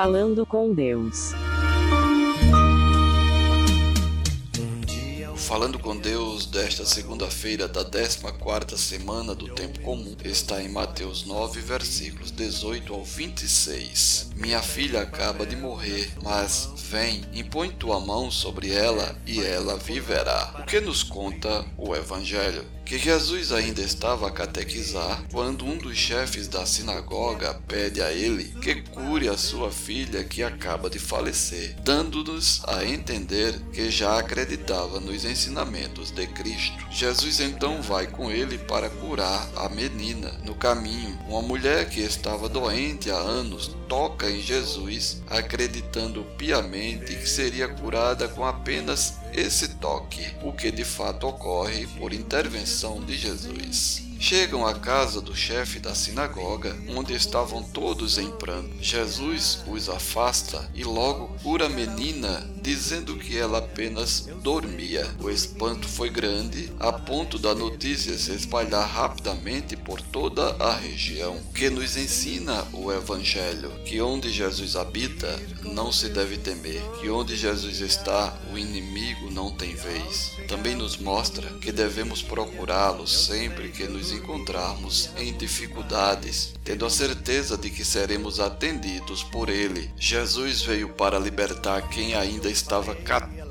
Falando com Deus. Falando com Deus desta segunda-feira da 14ª semana do tempo comum está em Mateus 9, versículos 18 ao 26. Minha filha acaba de morrer, mas vem, impõe tua mão sobre ela e ela viverá. O que nos conta o evangelho? que Jesus ainda estava a catequizar quando um dos chefes da sinagoga pede a ele que cure a sua filha que acaba de falecer, dando-nos a entender que já acreditava nos ensinamentos de Cristo. Jesus então vai com ele para curar a menina. No caminho, uma mulher que estava doente há anos toca em Jesus, acreditando piamente que seria curada com apenas esse toque, o que de fato ocorre por intervenção de Jesus. Chegam à casa do chefe da sinagoga, onde estavam todos em pranto. Jesus os afasta e logo cura a menina, dizendo que ela apenas dormia. O espanto foi grande, a ponto da notícia se espalhar rapidamente por toda a região, que nos ensina o Evangelho, que onde Jesus habita, não se deve temer, que onde Jesus está, o inimigo não tem vez. Também nos mostra que devemos procurá-lo sempre que nos encontrarmos em dificuldades, tendo a certeza de que seremos atendidos por Ele. Jesus veio para libertar quem ainda estava cativo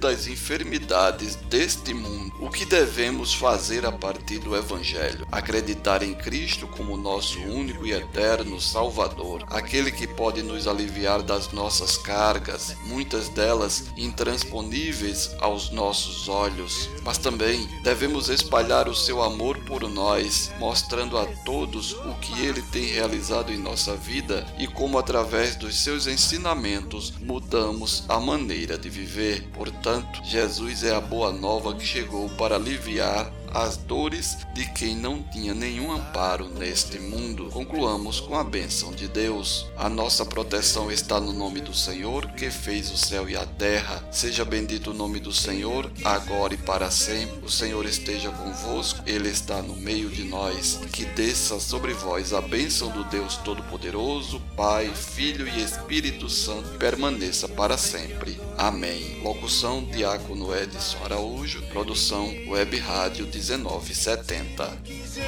das enfermidades deste mundo. O que devemos fazer a partir do Evangelho? Acreditar em Cristo como nosso único e eterno Salvador, aquele que pode nos aliviar das nossas cargas, muitas delas intransponíveis aos nossos olhos, mas também devemos espalhar o seu amor por nós, mostrando a todos o que ele tem realizado em nossa vida e como através dos seus ensinamentos mudamos a maneira de viver. Portanto, Jesus é a boa nova que chegou para aliviar as dores de quem não tinha nenhum amparo neste mundo. Concluamos com a bênção de Deus. A nossa proteção está no nome do Senhor, que fez o céu e a terra. Seja bendito o nome do Senhor, agora e para sempre. O Senhor esteja convosco, Ele está no meio de nós. Que desça sobre vós a bênção do Deus Todo-Poderoso, Pai, Filho e Espírito Santo, permaneça para sempre. Amém. Locução Diácono Edson Araújo, produção Web Rádio 1970. Jesus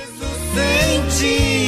sentia